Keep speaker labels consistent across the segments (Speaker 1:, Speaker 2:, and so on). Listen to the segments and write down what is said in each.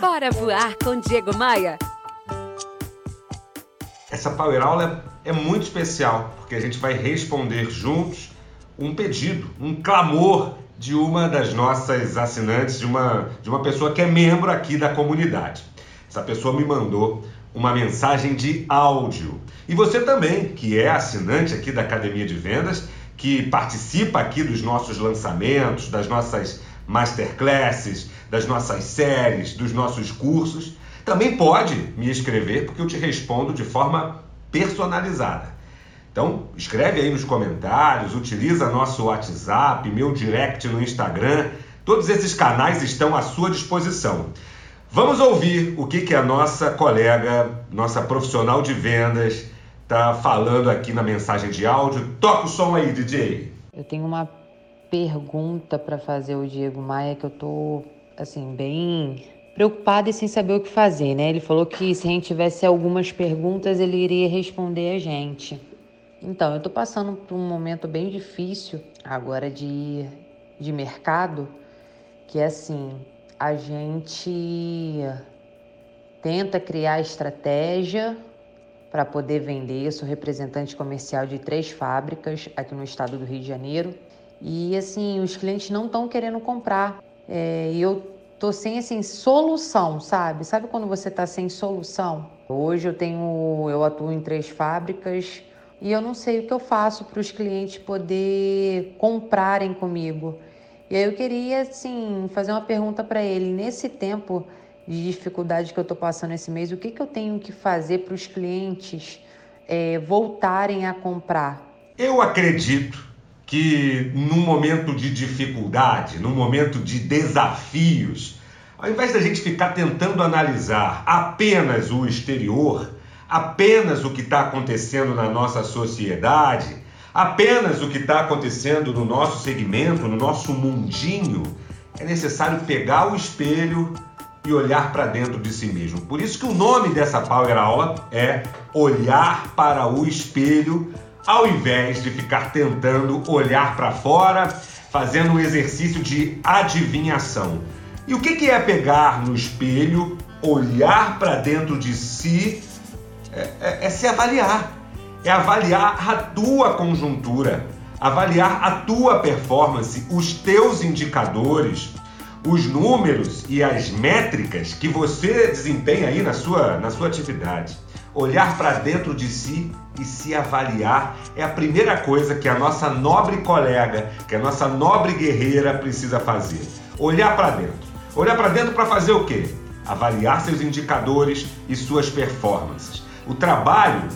Speaker 1: Bora voar com Diego Maia.
Speaker 2: Essa Power Aula é muito especial, porque a gente vai responder juntos um pedido, um clamor de uma das nossas assinantes, de uma, de uma pessoa que é membro aqui da comunidade. Essa pessoa me mandou uma mensagem de áudio. E você também, que é assinante aqui da Academia de Vendas, que participa aqui dos nossos lançamentos, das nossas masterclasses, das nossas séries, dos nossos cursos, também pode me escrever, porque eu te respondo de forma personalizada. Então, escreve aí nos comentários, utiliza nosso WhatsApp, meu direct no Instagram. Todos esses canais estão à sua disposição. Vamos ouvir o que, que a nossa colega, nossa profissional de vendas, está falando aqui na mensagem de áudio. Toca o som aí, DJ.
Speaker 3: Eu tenho uma pergunta para fazer ao Diego Maia que eu tô assim bem preocupada e sem saber o que fazer, né? Ele falou que se a gente tivesse algumas perguntas ele iria responder a gente. Então, eu estou passando por um momento bem difícil agora de, de mercado, que é assim, a gente tenta criar estratégia para poder vender. Eu sou representante comercial de três fábricas aqui no estado do Rio de Janeiro. E assim, os clientes não estão querendo comprar. É, e eu tô sem assim solução, sabe? Sabe quando você tá sem solução? Hoje eu tenho, eu atuo em três fábricas e eu não sei o que eu faço para os clientes poder comprarem comigo. E aí eu queria, assim, fazer uma pergunta para ele. Nesse tempo de dificuldade que eu estou passando esse mês, o que, que eu tenho que fazer para os clientes é, voltarem a comprar?
Speaker 2: Eu acredito que num momento de dificuldade, num momento de desafios, ao invés da gente ficar tentando analisar apenas o exterior, apenas o que está acontecendo na nossa sociedade, apenas o que está acontecendo no nosso segmento, no nosso mundinho, é necessário pegar o espelho e olhar para dentro de si mesmo. Por isso que o nome dessa Power Aula é Olhar para o Espelho, ao invés de ficar tentando olhar para fora, fazendo um exercício de adivinhação. E o que é pegar no espelho, olhar para dentro de si é, é, é se avaliar. É avaliar a tua conjuntura, avaliar a tua performance, os teus indicadores, os números e as métricas que você desempenha aí na sua, na sua atividade. Olhar para dentro de si e se avaliar é a primeira coisa que a nossa nobre colega, que a nossa nobre guerreira precisa fazer. Olhar para dentro. Olhar para dentro para fazer o quê? Avaliar seus indicadores e suas performances. O trabalho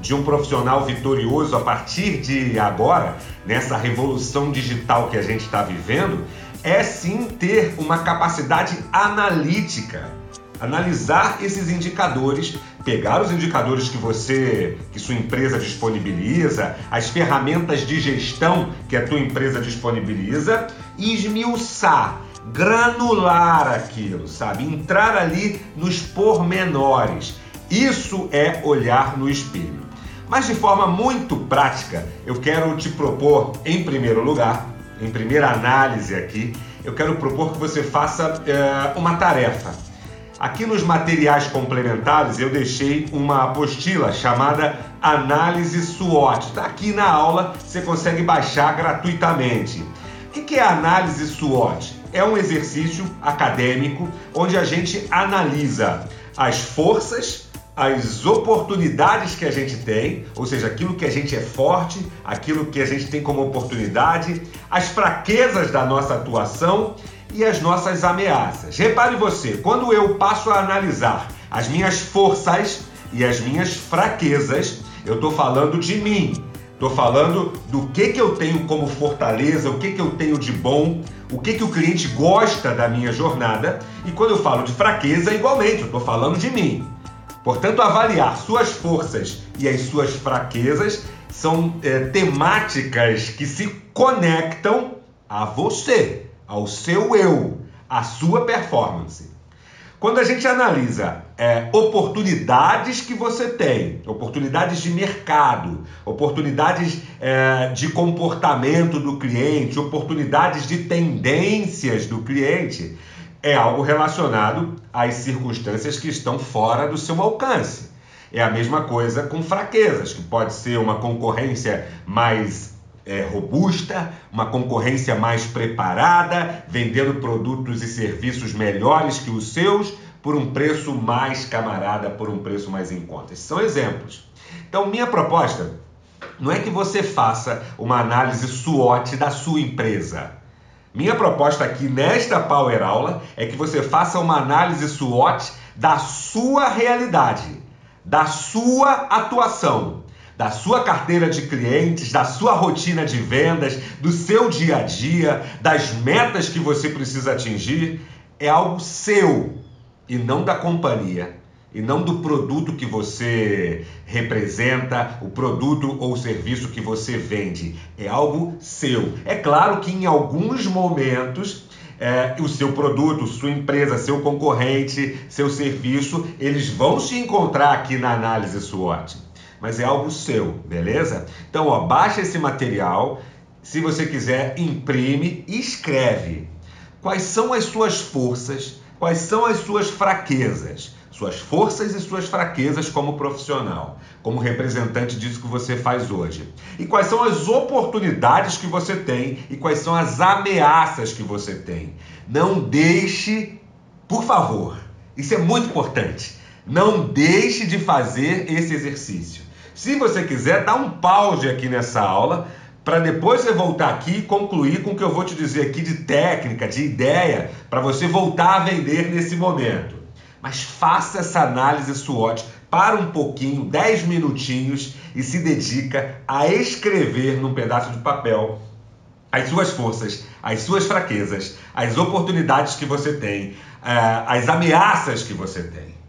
Speaker 2: de um profissional vitorioso a partir de agora, nessa revolução digital que a gente está vivendo, é sim ter uma capacidade analítica, analisar esses indicadores, pegar os indicadores que você, que sua empresa disponibiliza, as ferramentas de gestão que a tua empresa disponibiliza e esmiuçar, granular aquilo, sabe? Entrar ali nos pormenores isso é olhar no espelho. Mas de forma muito prática, eu quero te propor, em primeiro lugar, em primeira análise aqui, eu quero propor que você faça é, uma tarefa. Aqui nos materiais complementares eu deixei uma apostila chamada Análise SWOT. Está aqui na aula, você consegue baixar gratuitamente. O que é análise SWOT? É um exercício acadêmico onde a gente analisa as forças as oportunidades que a gente tem, ou seja, aquilo que a gente é forte, aquilo que a gente tem como oportunidade, as fraquezas da nossa atuação e as nossas ameaças. Repare você, quando eu passo a analisar as minhas forças e as minhas fraquezas, eu estou falando de mim. Estou falando do que, que eu tenho como fortaleza, o que, que eu tenho de bom, o que, que o cliente gosta da minha jornada. E quando eu falo de fraqueza, igualmente, eu estou falando de mim. Portanto, avaliar suas forças e as suas fraquezas são é, temáticas que se conectam a você, ao seu eu, à sua performance. Quando a gente analisa é, oportunidades que você tem, oportunidades de mercado, oportunidades é, de comportamento do cliente, oportunidades de tendências do cliente, é algo relacionado às circunstâncias que estão fora do seu alcance. É a mesma coisa com fraquezas, que pode ser uma concorrência mais é, robusta, uma concorrência mais preparada, vendendo produtos e serviços melhores que os seus por um preço mais camarada, por um preço mais em conta. Esses são exemplos. Então, minha proposta não é que você faça uma análise SWOT da sua empresa. Minha proposta aqui nesta Power Aula é que você faça uma análise SWOT da sua realidade, da sua atuação, da sua carteira de clientes, da sua rotina de vendas, do seu dia a dia, das metas que você precisa atingir. É algo seu e não da companhia, e não do produto que você representa, o produto ou serviço que você vende. É algo seu. É claro que em alguns momentos é, o seu produto, sua empresa, seu concorrente, seu serviço, eles vão se encontrar aqui na análise SWOT. Mas é algo seu, beleza? Então, ó, baixa esse material. Se você quiser, imprime e escreve. Quais são as suas forças? Quais são as suas fraquezas? Suas forças e suas fraquezas como profissional, como representante disso que você faz hoje. E quais são as oportunidades que você tem e quais são as ameaças que você tem. Não deixe, por favor, isso é muito importante. Não deixe de fazer esse exercício. Se você quiser, dá um pause aqui nessa aula para depois você voltar aqui e concluir com o que eu vou te dizer aqui de técnica, de ideia, para você voltar a vender nesse momento. Mas faça essa análise SWOT, para um pouquinho, 10 minutinhos e se dedica a escrever num pedaço de papel as suas forças, as suas fraquezas, as oportunidades que você tem, eh, as ameaças que você tem.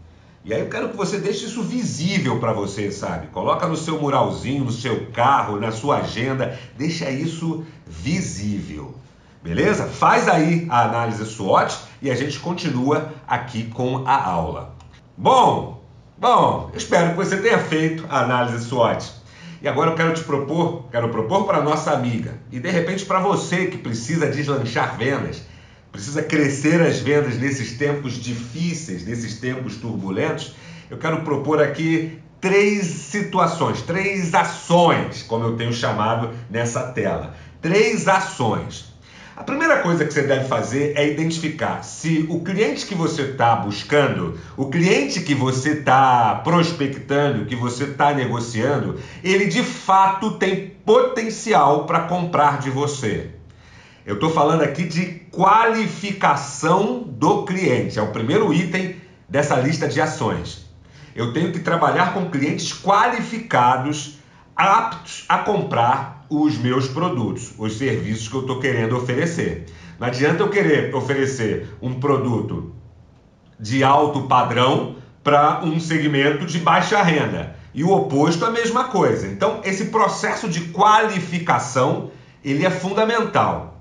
Speaker 2: E aí eu quero que você deixe isso visível para você, sabe? Coloca no seu muralzinho, no seu carro, na sua agenda, deixa isso visível. Beleza? Faz aí a análise SWOT e a gente continua aqui com a aula. Bom, bom, espero que você tenha feito a análise SWOT. E agora eu quero te propor, quero propor para nossa amiga e de repente para você que precisa deslanchar vendas, precisa crescer as vendas nesses tempos difíceis, nesses tempos turbulentos, eu quero propor aqui três situações, três ações, como eu tenho chamado nessa tela. Três ações. A primeira coisa que você deve fazer é identificar se o cliente que você está buscando, o cliente que você está prospectando, que você está negociando, ele de fato tem potencial para comprar de você. Eu estou falando aqui de qualificação do cliente. É o primeiro item dessa lista de ações. Eu tenho que trabalhar com clientes qualificados, aptos a comprar os meus produtos, os serviços que eu estou querendo oferecer. Não adianta eu querer oferecer um produto de alto padrão para um segmento de baixa renda. E o oposto é a mesma coisa. Então, esse processo de qualificação, ele é fundamental.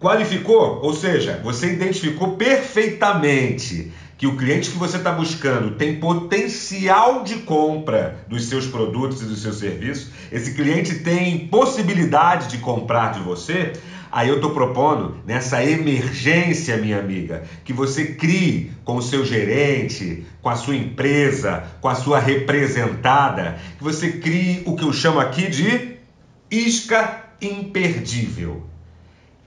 Speaker 2: Qualificou? Ou seja, você identificou perfeitamente que o cliente que você está buscando tem potencial de compra dos seus produtos e dos seus serviços, esse cliente tem possibilidade de comprar de você, aí eu estou propondo nessa emergência, minha amiga, que você crie com o seu gerente, com a sua empresa, com a sua representada, que você crie o que eu chamo aqui de isca imperdível.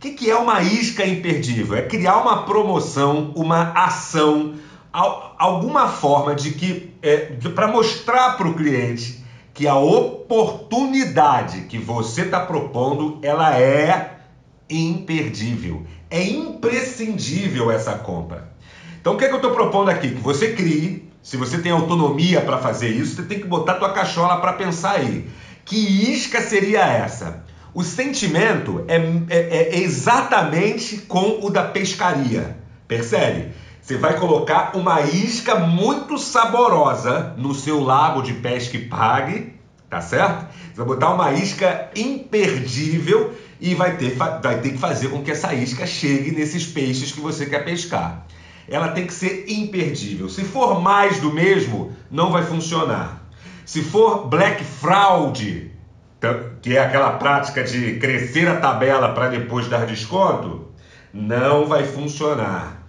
Speaker 2: O que, que é uma isca imperdível? É criar uma promoção, uma ação, alguma forma de que é, para mostrar para o cliente que a oportunidade que você está propondo ela é imperdível, é imprescindível essa compra. Então o que, é que eu estou propondo aqui? Que você crie, se você tem autonomia para fazer isso, você tem que botar tua cachola para pensar aí. Que isca seria essa? O sentimento é, é, é exatamente com o da pescaria. Percebe? Você vai colocar uma isca muito saborosa no seu lago de pesca e pague, tá certo? Você vai botar uma isca imperdível e vai ter, vai ter que fazer com que essa isca chegue nesses peixes que você quer pescar. Ela tem que ser imperdível. Se for mais do mesmo, não vai funcionar. Se for black fraud, que é aquela prática de crescer a tabela para depois dar desconto, não vai funcionar.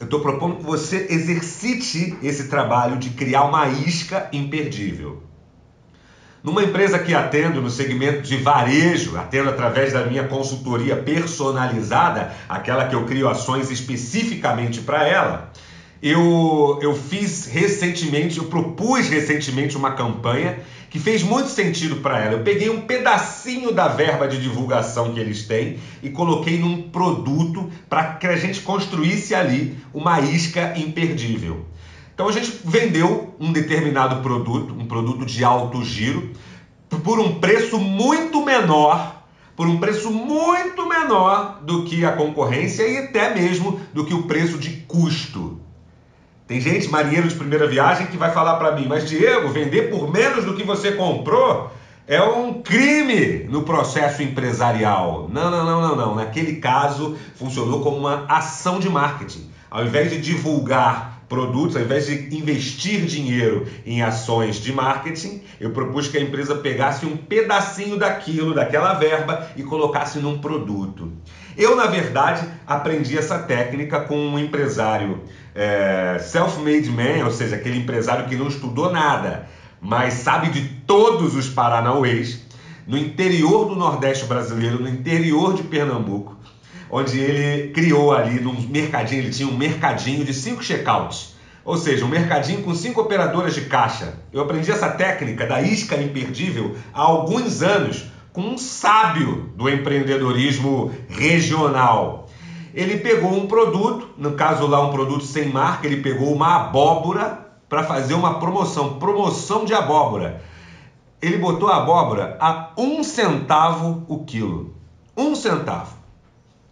Speaker 2: eu estou propondo que você exercite esse trabalho de criar uma isca imperdível. Numa empresa que atendo no segmento de varejo, atendo através da minha consultoria personalizada, aquela que eu crio ações especificamente para ela, eu, eu fiz recentemente, eu propus recentemente uma campanha que fez muito sentido para ela. Eu peguei um pedacinho da verba de divulgação que eles têm e coloquei num produto para que a gente construísse ali uma isca imperdível. Então a gente vendeu um determinado produto, um produto de alto giro, por um preço muito menor, por um preço muito menor do que a concorrência e até mesmo do que o preço de custo. Tem gente, marinheiro de primeira viagem, que vai falar para mim, mas Diego, vender por menos do que você comprou é um crime no processo empresarial. Não, não, não, não, não. Naquele caso, funcionou como uma ação de marketing. Ao invés de divulgar produtos, ao invés de investir dinheiro em ações de marketing, eu propus que a empresa pegasse um pedacinho daquilo, daquela verba e colocasse num produto. Eu, na verdade, aprendi essa técnica com um empresário é, self-made man, ou seja, aquele empresário que não estudou nada, mas sabe de todos os Paranauês, no interior do Nordeste brasileiro, no interior de Pernambuco, onde ele criou ali num mercadinho, ele tinha um mercadinho de cinco checkouts, ou seja, um mercadinho com cinco operadoras de caixa. Eu aprendi essa técnica da isca imperdível há alguns anos com um sábio do empreendedorismo regional. Ele pegou um produto, no caso lá um produto sem marca, ele pegou uma abóbora para fazer uma promoção, promoção de abóbora. Ele botou a abóbora a um centavo o quilo, um centavo.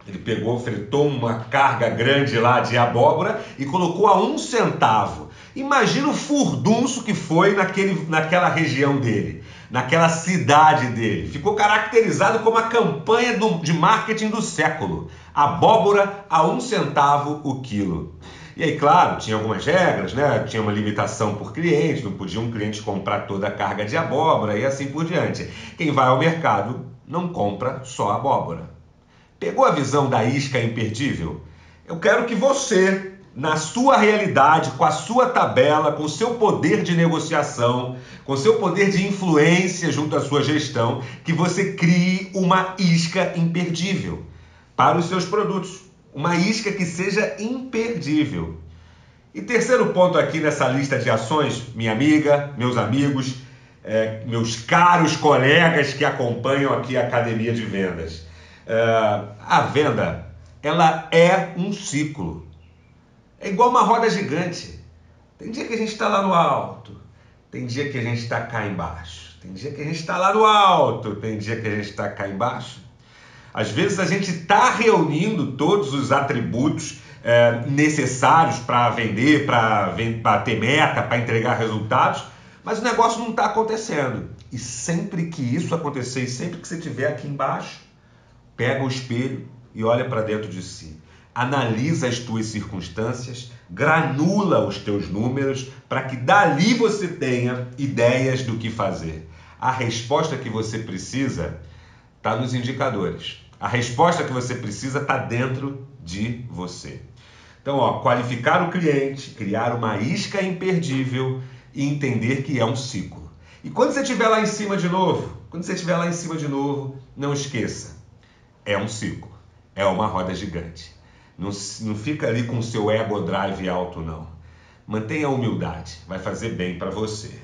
Speaker 2: Ele pegou, fretou uma carga grande lá de abóbora e colocou a um centavo. Imagina o furdunço que foi naquele, naquela região dele naquela cidade dele. Ficou caracterizado como a campanha do, de marketing do século. Abóbora a um centavo o quilo. E aí, claro, tinha algumas regras, né? Tinha uma limitação por cliente, não podia um cliente comprar toda a carga de abóbora e assim por diante. Quem vai ao mercado não compra só abóbora. Pegou a visão da isca imperdível? Eu quero que você na sua realidade, com a sua tabela, com o seu poder de negociação, com o seu poder de influência junto à sua gestão, que você crie uma isca imperdível para os seus produtos. Uma isca que seja imperdível. E terceiro ponto aqui nessa lista de ações, minha amiga, meus amigos, é, meus caros colegas que acompanham aqui a Academia de Vendas. É, a venda, ela é um ciclo. É igual uma roda gigante. Tem dia que a gente está lá no alto, tem dia que a gente está cá embaixo, tem dia que a gente está lá no alto, tem dia que a gente está cá embaixo. Às vezes a gente está reunindo todos os atributos é, necessários para vender, para ter meta, para entregar resultados, mas o negócio não está acontecendo. E sempre que isso acontecer, e sempre que você estiver aqui embaixo, pega o espelho e olha para dentro de si analisa as tuas circunstâncias, granula os teus números para que dali você tenha ideias do que fazer. A resposta que você precisa está nos indicadores. A resposta que você precisa está dentro de você. Então, ó, qualificar o cliente, criar uma isca imperdível e entender que é um ciclo. E quando você estiver lá em cima de novo, quando você estiver lá em cima de novo, não esqueça, é um ciclo, é uma roda gigante. Não, não fica ali com o seu ego drive alto, não. Mantenha a humildade, vai fazer bem para você.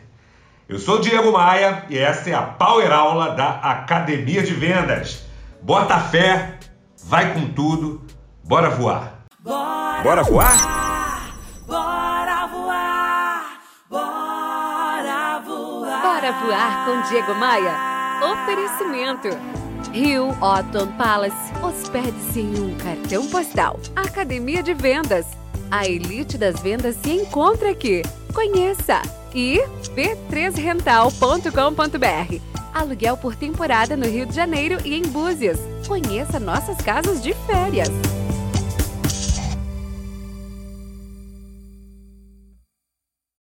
Speaker 2: Eu sou o Diego Maia e essa é a Power Aula da Academia de Vendas. Bota fé, vai com tudo, bora voar.
Speaker 1: Bora, bora voar? Bora voar! Bora voar! Bora voar com Diego Maia. Oferecimento. Rio Otton Palace. Hospede-se em um cartão postal. Academia de Vendas. A elite das vendas se encontra aqui. Conheça! E b3rental.com.br. Aluguel por temporada no Rio de Janeiro e em Búzios. Conheça nossas casas de férias.